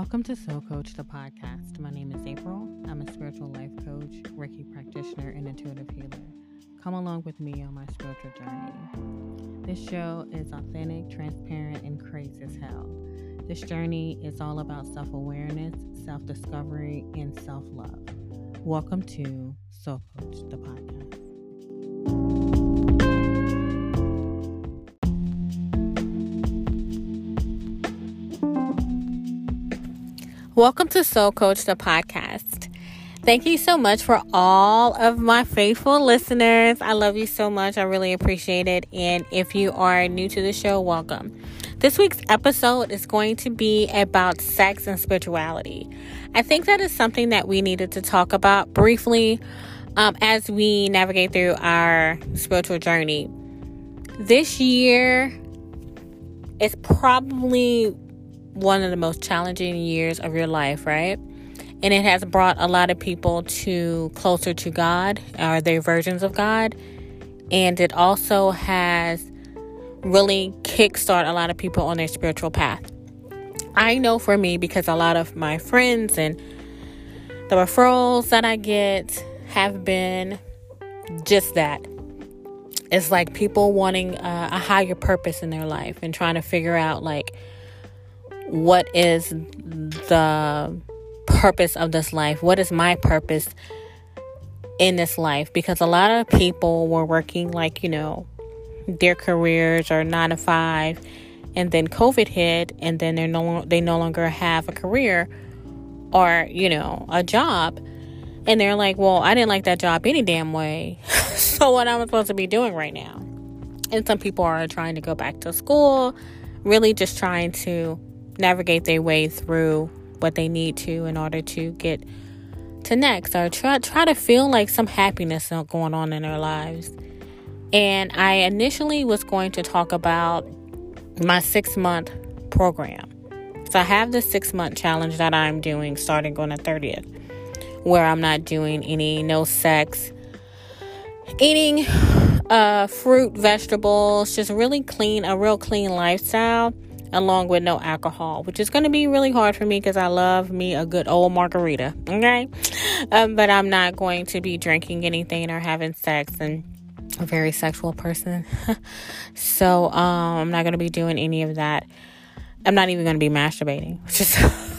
Welcome to Soul Coach, the podcast. My name is April. I'm a spiritual life coach, Reiki practitioner, and intuitive healer. Come along with me on my spiritual journey. This show is authentic, transparent, and crazy as hell. This journey is all about self awareness, self discovery, and self love. Welcome to Soul Coach, the podcast. Welcome to Soul Coach, the podcast. Thank you so much for all of my faithful listeners. I love you so much. I really appreciate it. And if you are new to the show, welcome. This week's episode is going to be about sex and spirituality. I think that is something that we needed to talk about briefly um, as we navigate through our spiritual journey. This year is probably one of the most challenging years of your life, right? And it has brought a lot of people to closer to God, or their versions of God. And it also has really kickstart a lot of people on their spiritual path. I know for me because a lot of my friends and the referrals that I get have been just that. It's like people wanting a, a higher purpose in their life and trying to figure out like what is the purpose of this life? What is my purpose in this life? Because a lot of people were working like, you know, their careers are nine to five, and then COVID hit, and then they're no they no longer have a career or you know a job, and they're like, well, I didn't like that job any damn way. so what am I supposed to be doing right now? And some people are trying to go back to school, really just trying to navigate their way through what they need to in order to get to next or try try to feel like some happiness going on in their lives. And I initially was going to talk about my 6 month program. So I have the 6 month challenge that I'm doing starting on the 30th where I'm not doing any no sex eating uh, fruit, vegetables, just really clean, a real clean lifestyle along with no alcohol, which is going to be really hard for me because I love me a good old margarita. Okay. Um, but I'm not going to be drinking anything or having sex and a very sexual person. so um, I'm not going to be doing any of that. I'm not even going to be masturbating, which is.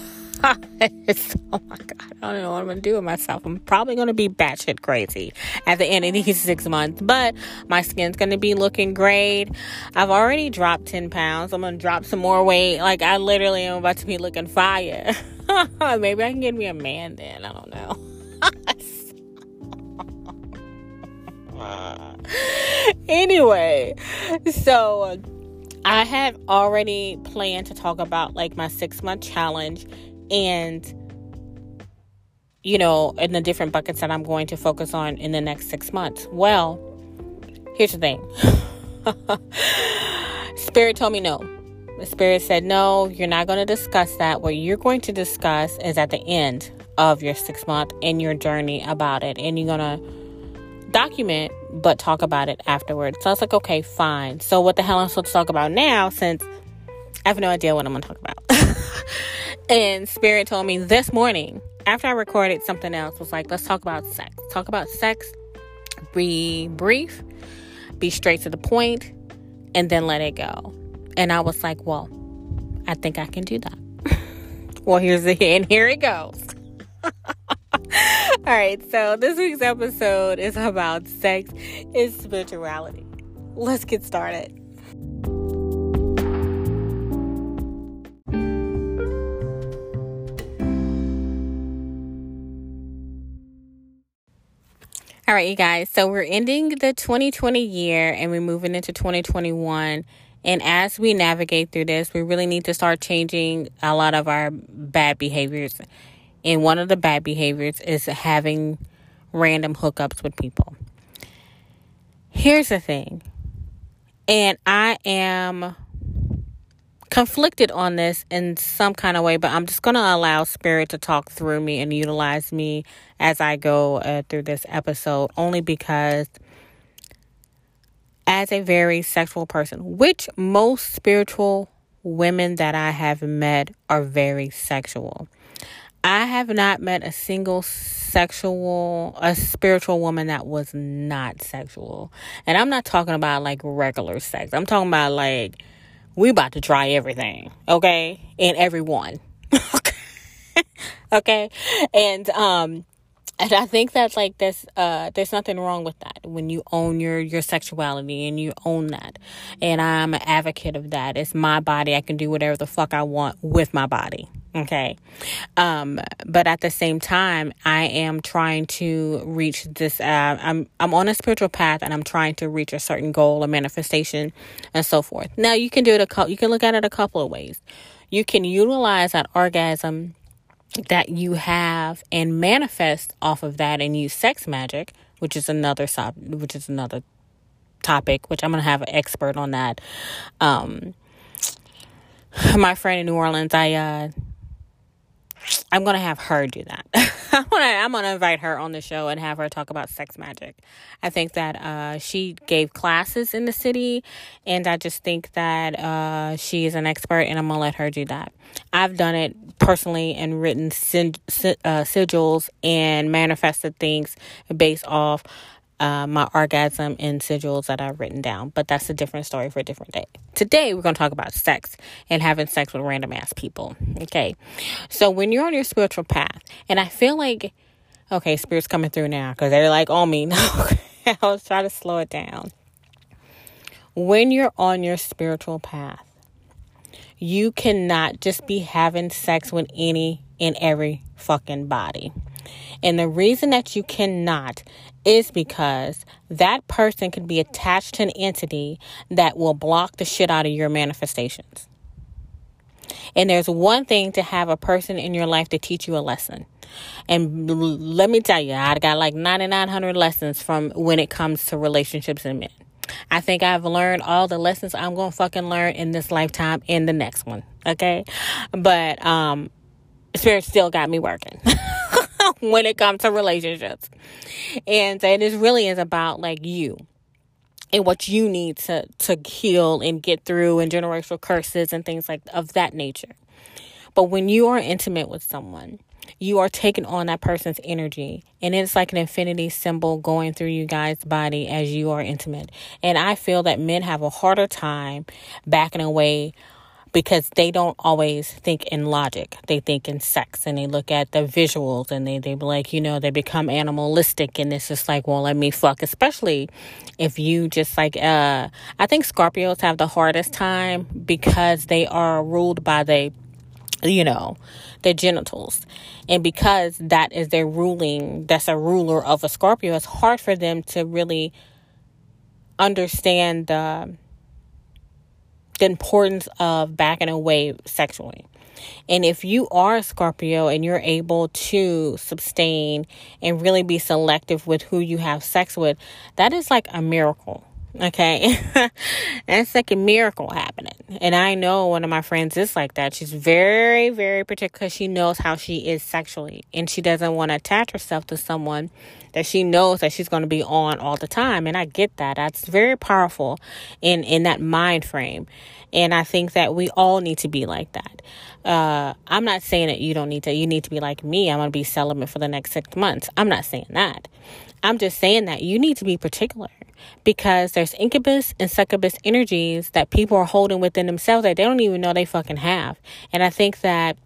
oh my god, I don't know what I'm gonna do with myself. I'm probably gonna be batshit crazy at the end of these six months, but my skin's gonna be looking great. I've already dropped 10 pounds. I'm gonna drop some more weight. Like, I literally am about to be looking fire. Maybe I can get me a man then. I don't know. anyway, so I have already planned to talk about like my six month challenge and you know, in the different buckets that I'm going to focus on in the next six months. Well, here's the thing Spirit told me no. The Spirit said, no, you're not going to discuss that. What you're going to discuss is at the end of your six month in your journey about it. And you're going to document, but talk about it afterwards. So I was like, okay, fine. So what the hell am I supposed to talk about now since I have no idea what I'm going to talk about? And Spirit told me this morning, after I recorded something else, was like, let's talk about sex. Talk about sex, be brief, be straight to the point, and then let it go. And I was like, well, I think I can do that. well, here's the and here it goes. All right, so this week's episode is about sex and spirituality. Let's get started. All right, you guys. So we're ending the 2020 year and we're moving into 2021. And as we navigate through this, we really need to start changing a lot of our bad behaviors. And one of the bad behaviors is having random hookups with people. Here's the thing. And I am conflicted on this in some kind of way, but I'm just going to allow Spirit to talk through me and utilize me as I go uh, through this episode, only because as a very sexual person, which most spiritual women that I have met are very sexual. I have not met a single sexual, a spiritual woman that was not sexual. And I'm not talking about like regular sex. I'm talking about like, we about to try everything, okay? And everyone. okay. And, um, and I think that like there's uh there's nothing wrong with that when you own your your sexuality and you own that. And I'm an advocate of that. It's my body. I can do whatever the fuck I want with my body. Okay. Um, but at the same time, I am trying to reach this, uh, I'm, I'm on a spiritual path and I'm trying to reach a certain goal, a manifestation and so forth. Now you can do it a couple, you can look at it a couple of ways. You can utilize that orgasm that you have and manifest off of that and use sex magic, which is another sub, which is another topic, which I'm going to have an expert on that. Um, my friend in New Orleans, I, uh, I'm gonna have her do that. I'm gonna I'm gonna invite her on the show and have her talk about sex magic. I think that uh, she gave classes in the city, and I just think that uh, she is an expert, and I'm gonna let her do that. I've done it personally and written sig- uh, sigils and manifested things based off uh, my orgasm and sigils that I've written down, but that's a different story for a different day. Today, we're going to talk about sex and having sex with random ass people. Okay. So, when you're on your spiritual path, and I feel like, okay, spirit's coming through now because they're like on me. No, I was trying to slow it down. When you're on your spiritual path, you cannot just be having sex with any and every fucking body. And the reason that you cannot is because that person could be attached to an entity that will block the shit out of your manifestations. And there's one thing to have a person in your life to teach you a lesson. And let me tell you, I got like 9,900 lessons from when it comes to relationships and men. I think I've learned all the lessons I'm going to fucking learn in this lifetime and the next one. Okay. But, um, Spirit still got me working. when it comes to relationships. And it is really is about like you and what you need to to heal and get through and generational curses and things like of that nature. But when you are intimate with someone, you are taking on that person's energy and it's like an infinity symbol going through you guys body as you are intimate and i feel that men have a harder time backing away because they don't always think in logic. They think in sex and they look at the visuals and they, they like, you know, they become animalistic and it's just like, well, let me fuck. Especially if you just like, uh, I think Scorpios have the hardest time because they are ruled by the, you know, their genitals. And because that is their ruling, that's a ruler of a Scorpio, it's hard for them to really understand the, the importance of backing away sexually. And if you are a Scorpio and you're able to sustain and really be selective with who you have sex with, that is like a miracle. Okay. That's like a miracle happening. And I know one of my friends is like that. She's very, very particular she knows how she is sexually and she doesn't want to attach herself to someone that she knows that she's going to be on all the time. And I get that. That's very powerful in, in that mind frame. And I think that we all need to be like that. Uh, I'm not saying that you don't need to, you need to be like me. I'm going to be celibate for the next six months. I'm not saying that. I'm just saying that you need to be particular because there's incubus and succubus energies that people are holding within themselves that they don't even know they fucking have. And I think that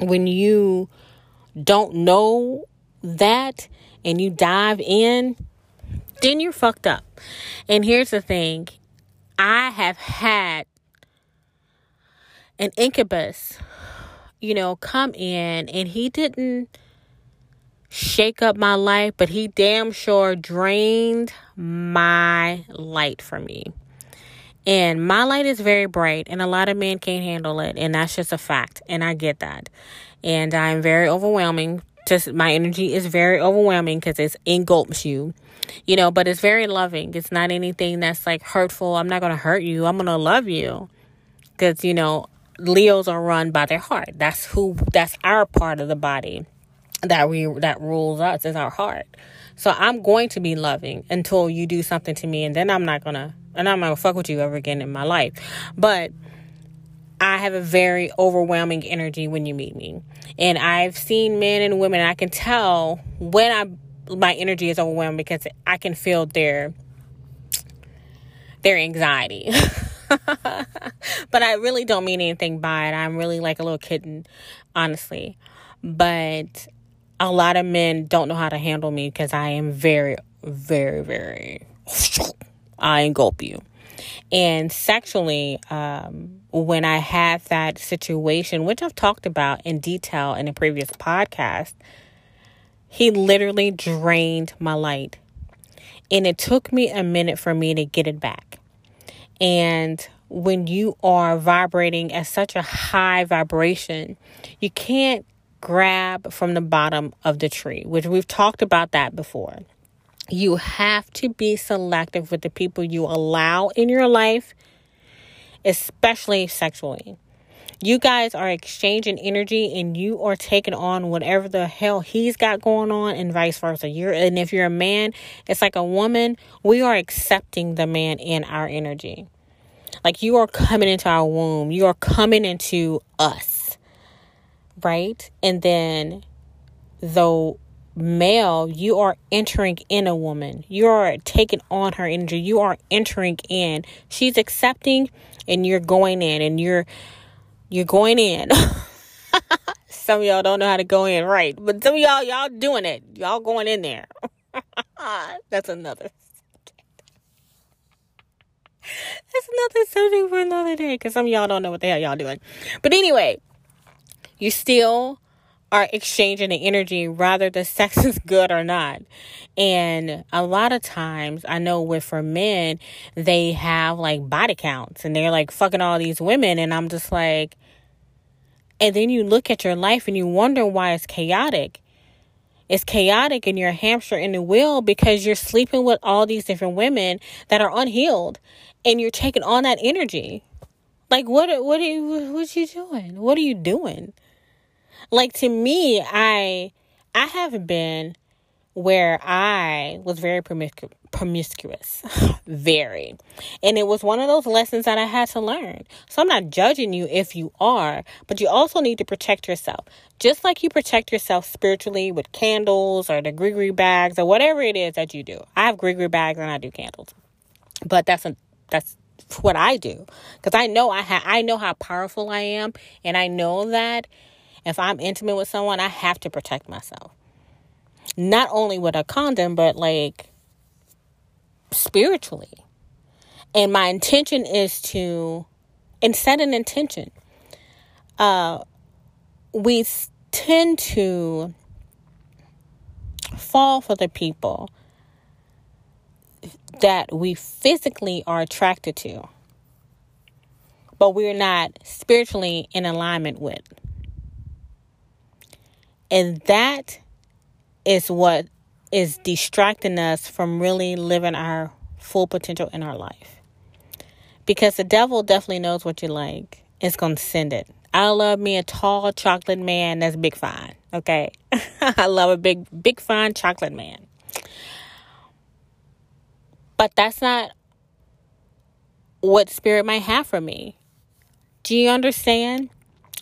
when you don't know that and you dive in, then you're fucked up. And here's the thing I have had an incubus, you know, come in and he didn't shake up my life, but he damn sure drained my light from me. And my light is very bright, and a lot of men can't handle it, and that's just a fact, and I get that. And I'm very overwhelming. Just my energy is very overwhelming because it engulfs you, you know. But it's very loving. It's not anything that's like hurtful. I'm not gonna hurt you. I'm gonna love you, because you know Leos are run by their heart. That's who. That's our part of the body that we that rules us is our heart. So I'm going to be loving until you do something to me, and then I'm not gonna and I'm not gonna fuck with you ever again in my life. But I have a very overwhelming energy when you meet me. And I've seen men and women, I can tell when I my energy is overwhelmed because I can feel their their anxiety. but I really don't mean anything by it. I'm really like a little kitten, honestly. But a lot of men don't know how to handle me because I am very, very, very. I engulf you. And sexually, um, when I had that situation, which I've talked about in detail in a previous podcast, he literally drained my light. And it took me a minute for me to get it back. And when you are vibrating at such a high vibration, you can't grab from the bottom of the tree, which we've talked about that before. You have to be selective with the people you allow in your life, especially sexually. You guys are exchanging energy and you are taking on whatever the hell he's got going on and vice versa. You're and if you're a man, it's like a woman, we are accepting the man in our energy. Like you are coming into our womb. You are coming into us. Right? And then though male, you are entering in a woman. You are taking on her energy. You are entering in. She's accepting and you're going in and you're you're going in. some y'all don't know how to go in right, but some y'all y'all doing it. Y'all going in there. That's another That's another subject for another day because some y'all don't know what the hell y'all doing. But anyway, you still are exchanging the energy rather the sex is good or not. And a lot of times I know with for men, they have like body counts and they're like fucking all these women and I'm just like and then you look at your life and you wonder why it's chaotic. It's chaotic and you're hamster in the wheel because you're sleeping with all these different women that are unhealed and you're taking on that energy. Like what what are you what are you doing? What are you doing? Like to me, I I have been where I was very promiscu- promiscuous, very. And it was one of those lessons that I had to learn. So I'm not judging you if you are, but you also need to protect yourself. Just like you protect yourself spiritually with candles or the gree bags or whatever it is that you do. I have gree bags and I do candles. But that's a that's what I do because I know I ha- I know how powerful I am and I know that if I'm intimate with someone, I have to protect myself. Not only with a condom, but like spiritually. And my intention is to and set an intention. Uh we tend to fall for the people that we physically are attracted to, but we're not spiritually in alignment with. And that is what is distracting us from really living our full potential in our life. Because the devil definitely knows what you like. It's going to send it. I love me a tall chocolate man that's big fine. Okay. I love a big, big fine chocolate man. But that's not what spirit might have for me. Do you understand?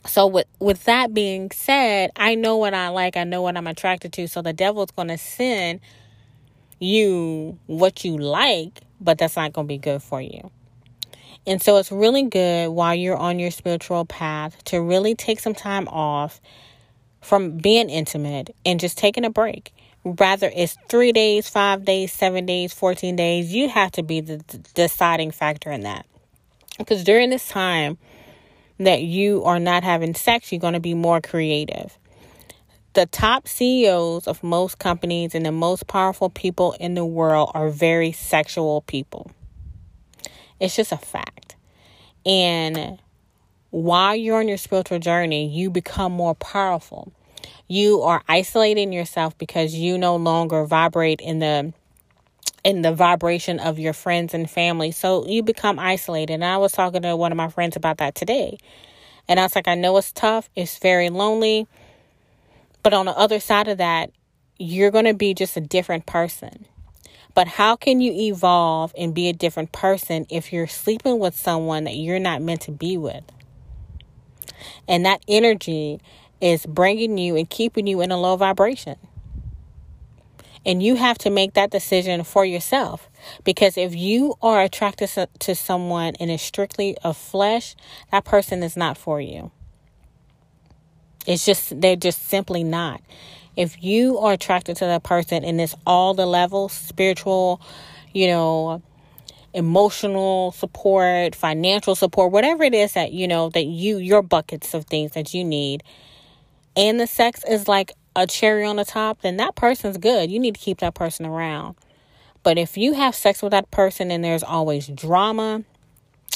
So with with that being said, I know what I like, I know what I'm attracted to. So the devil's going to send you what you like, but that's not going to be good for you. And so it's really good while you're on your spiritual path to really take some time off from being intimate and just taking a break Rather, it's three days, five days, seven days, 14 days. You have to be the deciding factor in that. Because during this time that you are not having sex, you're going to be more creative. The top CEOs of most companies and the most powerful people in the world are very sexual people. It's just a fact. And while you're on your spiritual journey, you become more powerful you are isolating yourself because you no longer vibrate in the in the vibration of your friends and family. So you become isolated. And I was talking to one of my friends about that today. And I was like, I know it's tough, it's very lonely. But on the other side of that, you're going to be just a different person. But how can you evolve and be a different person if you're sleeping with someone that you're not meant to be with? And that energy is bringing you and keeping you in a low vibration. And you have to make that decision for yourself. Because if you are attracted to someone and is strictly of flesh, that person is not for you. It's just, they're just simply not. If you are attracted to that person and it's all the levels spiritual, you know, emotional support, financial support, whatever it is that, you know, that you, your buckets of things that you need, and the sex is like a cherry on the top, then that person's good. You need to keep that person around. But if you have sex with that person and there's always drama,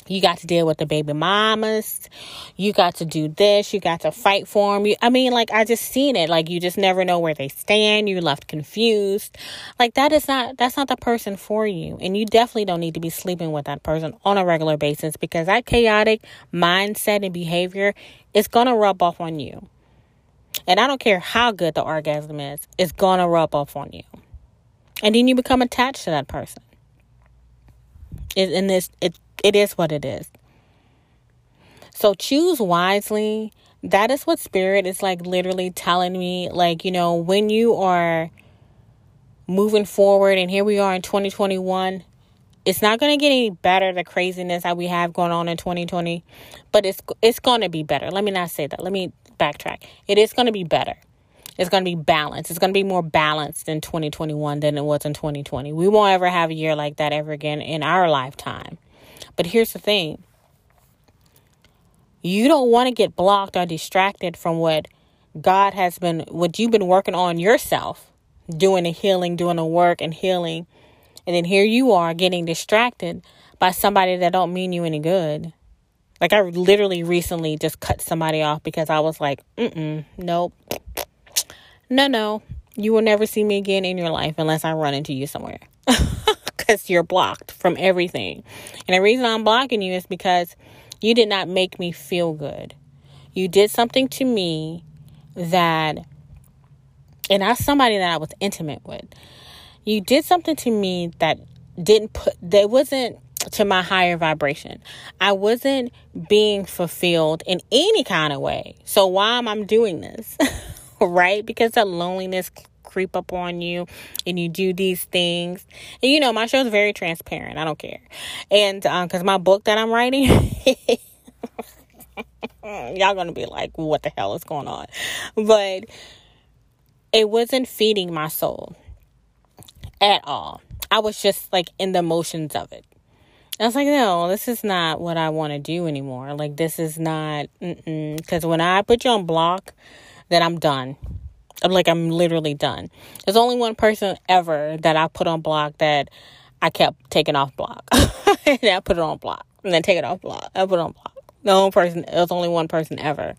you got to deal with the baby mamas. You got to do this. You got to fight for them. You, I mean, like, I just seen it. Like, you just never know where they stand. You're left confused. Like, that is not, that's not the person for you. And you definitely don't need to be sleeping with that person on a regular basis because that chaotic mindset and behavior is going to rub off on you. And I don't care how good the orgasm is, it's going to rub off on you. And then you become attached to that person. It, and this, it, it is what it is. So choose wisely. That is what spirit is like literally telling me. Like, you know, when you are moving forward, and here we are in 2021, it's not going to get any better the craziness that we have going on in 2020 but it's it's going to be better let me not say that let me backtrack. It is going to be better. It's going to be balanced. It's going to be more balanced in 2021 than it was in 2020 we won't ever have a year like that ever again in our lifetime. But here's the thing. You don't want to get blocked or distracted from what God has been, what you've been working on yourself, doing the healing, doing the work and healing. And then here you are getting distracted by somebody that don't mean you any good. Like I literally recently just cut somebody off because I was like, mm-mm, nope. No, no. You will never see me again in your life unless I run into you somewhere. because you're blocked from everything. And the reason I'm blocking you is because you did not make me feel good. You did something to me that, and that's somebody that I was intimate with. You did something to me that didn't put, that wasn't to my higher vibration. I wasn't being fulfilled in any kind of way. So why am I doing this? right? Because the loneliness creep up on you and you do these things. And you know, my show's very transparent. I don't care. And um cuz my book that I'm writing y'all going to be like what the hell is going on? But it wasn't feeding my soul at all. I was just like in the motions of it. I was like, no, this is not what I want to do anymore. Like, this is not, because when I put you on block, then I'm done. I'm like, I'm literally done. There's only one person ever that I put on block that I kept taking off block. and I put it on block. And then take it off block. I put it on block. The only person, there's only one person ever.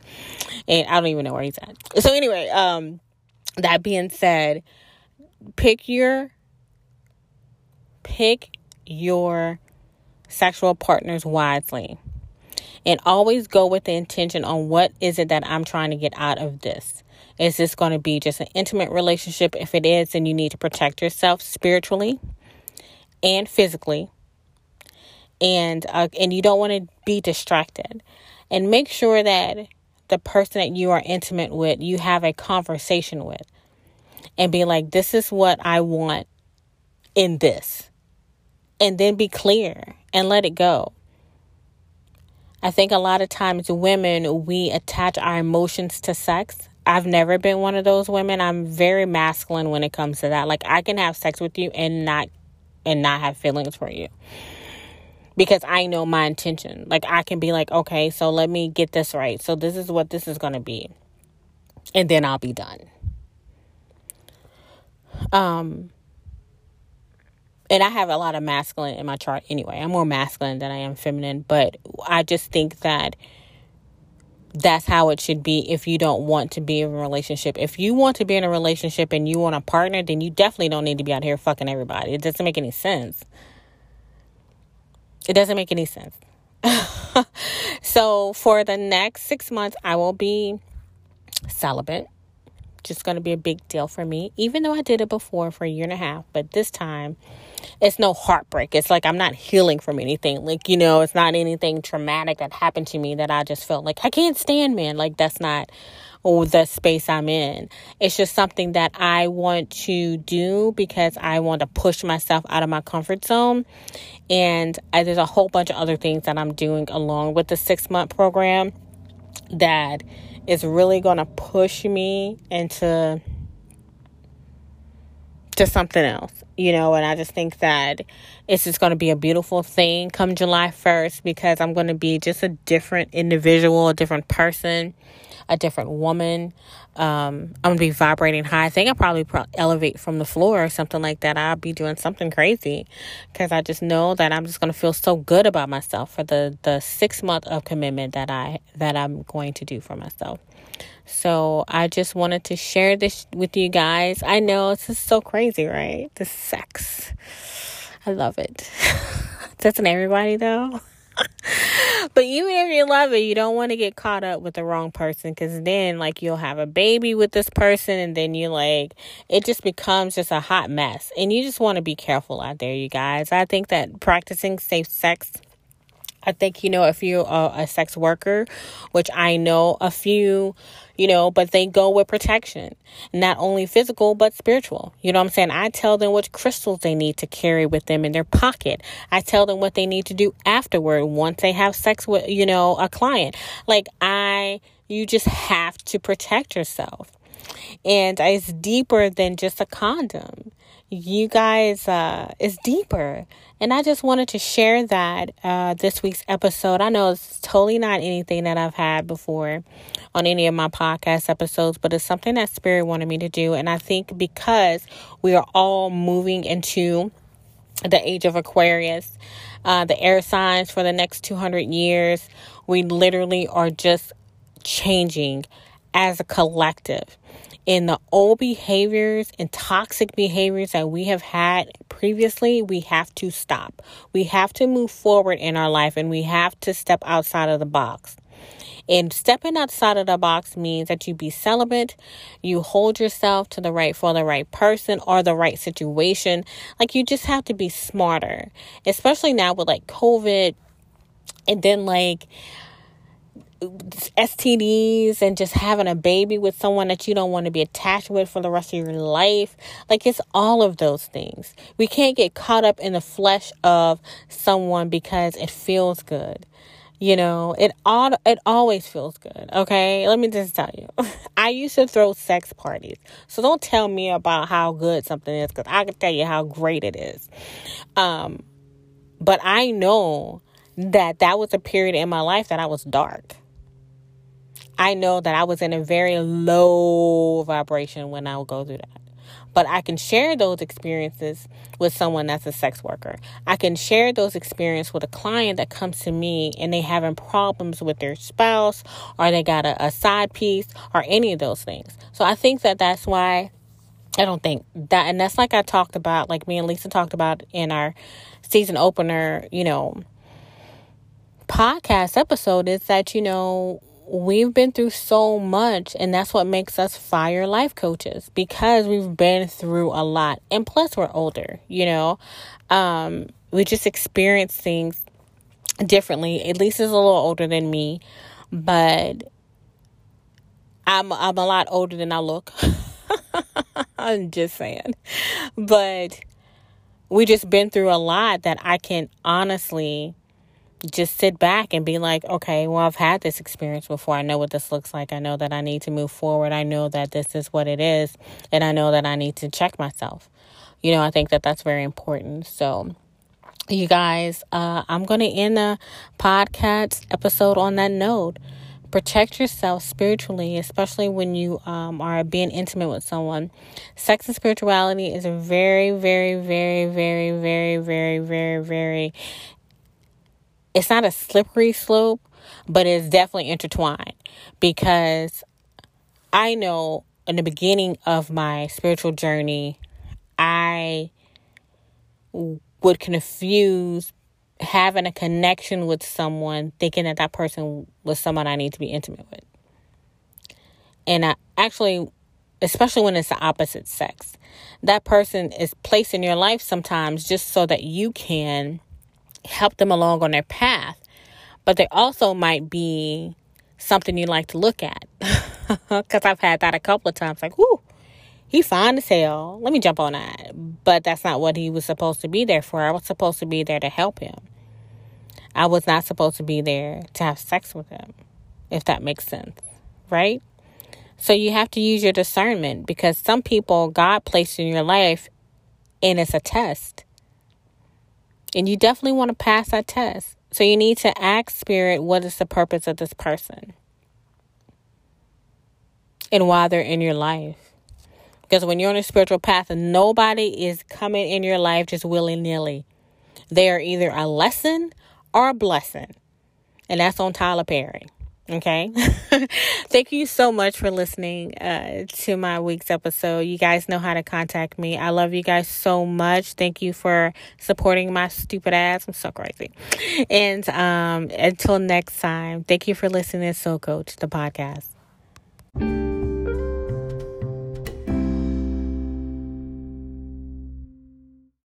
And I don't even know where he's at. So anyway, um, that being said, pick your, pick your sexual partners wisely and always go with the intention on what is it that I'm trying to get out of this. Is this going to be just an intimate relationship? If it is, then you need to protect yourself spiritually and physically. And uh, and you don't want to be distracted. And make sure that the person that you are intimate with, you have a conversation with. And be like, this is what I want in this. And then be clear and let it go. I think a lot of times women, we attach our emotions to sex I've never been one of those women. I'm very masculine when it comes to that. Like I can have sex with you and not and not have feelings for you. Because I know my intention. Like I can be like, "Okay, so let me get this right. So this is what this is going to be." And then I'll be done. Um and I have a lot of masculine in my chart anyway. I'm more masculine than I am feminine, but I just think that that's how it should be if you don't want to be in a relationship. If you want to be in a relationship and you want a partner, then you definitely don't need to be out here fucking everybody. It doesn't make any sense. It doesn't make any sense. so for the next six months, I will be celibate. just going to be a big deal for me, even though I did it before for a year and a half. But this time, it's no heartbreak. It's like I'm not healing from anything. Like, you know, it's not anything traumatic that happened to me that I just felt like I can't stand man. Like, that's not or the space I'm in. It's just something that I want to do because I want to push myself out of my comfort zone. And I, there's a whole bunch of other things that I'm doing along with the six month program that is really going to push me into to something else, you know, and I just think that it's just going to be a beautiful thing come July 1st because I'm going to be just a different individual, a different person a different woman. Um, I'm gonna be vibrating high. I think I'll probably pro- elevate from the floor or something like that. I'll be doing something crazy because I just know that I'm just gonna feel so good about myself for the the six month of commitment that I that I'm going to do for myself. So I just wanted to share this with you guys. I know it's just so crazy, right? The sex. I love it. Doesn't everybody though? but even if you love it, you don't want to get caught up with the wrong person because then, like, you'll have a baby with this person, and then you like it just becomes just a hot mess. And you just want to be careful out there, you guys. I think that practicing safe sex I think, you know, if you're a, uh, a, sex worker, which I know a few, you know, but they go with protection, not only physical, but spiritual. You know what I'm saying? I tell them which crystals they need to carry with them in their pocket. I tell them what they need to do afterward once they have sex with, you know, a client. Like, I, you just have to protect yourself. And it's deeper than just a condom. You guys uh is deeper. And i just wanted to share that uh this week's episode. I know it's totally not anything that i've had before on any of my podcast episodes but it's something that spirit wanted me to do. And i think because we are all moving into the age of aquarius uh the air signs for the next 200 years we literally are just changing as a collective in the old behaviors and toxic behaviors that we have had previously, we have to stop. We have to move forward in our life and we have to step outside of the box. And stepping outside of the box means that you be celibate, you hold yourself to the right for the right person or the right situation. Like you just have to be smarter, especially now with like COVID and then like STDs and just having a baby with someone that you don't want to be attached with for the rest of your life. Like it's all of those things. We can't get caught up in the flesh of someone because it feels good. You know, it all it always feels good. Okay, let me just tell you, I used to throw sex parties, so don't tell me about how good something is because I can tell you how great it is. Um, but I know that that was a period in my life that I was dark I know that I was in a very low vibration when I would go through that. But I can share those experiences with someone that's a sex worker. I can share those experiences with a client that comes to me and they having problems with their spouse or they got a, a side piece or any of those things. So I think that that's why I don't think that, and that's like I talked about, like me and Lisa talked about in our season opener, you know, podcast episode is that, you know, we've been through so much and that's what makes us fire life coaches because we've been through a lot and plus we're older you know? Um, we just experience things differently at least is a little older than me but i'm i'm a lot older than i look. I'm just saying. But we just been through a lot that i can honestly just sit back and be like, okay, well, I've had this experience before. I know what this looks like. I know that I need to move forward. I know that this is what it is. And I know that I need to check myself. You know, I think that that's very important. So, you guys, uh, I'm going to end the podcast episode on that note. Protect yourself spiritually, especially when you um, are being intimate with someone. Sex and spirituality is a very, very, very, very, very, very, very, very it's not a slippery slope, but it's definitely intertwined because I know in the beginning of my spiritual journey, I would confuse having a connection with someone thinking that that person was someone I need to be intimate with. And I actually especially when it's the opposite sex. That person is placed in your life sometimes just so that you can help them along on their path. But they also might be something you like to look at. Because I've had that a couple of times. Like, whoo, he fine as hell. Let me jump on that. But that's not what he was supposed to be there for. I was supposed to be there to help him. I was not supposed to be there to have sex with him, if that makes sense, right? So you have to use your discernment because some people God placed in your life and it's a test. And you definitely want to pass that test. So you need to ask Spirit, what is the purpose of this person? And why they're in your life. Because when you're on a spiritual path, nobody is coming in your life just willy nilly. They are either a lesson or a blessing. And that's on Tyler Perry. Okay. Thank you so much for listening uh, to my week's episode. You guys know how to contact me. I love you guys so much. Thank you for supporting my stupid ass. I'm so crazy. And um, until next time, thank you for listening to Soul Coach, the podcast.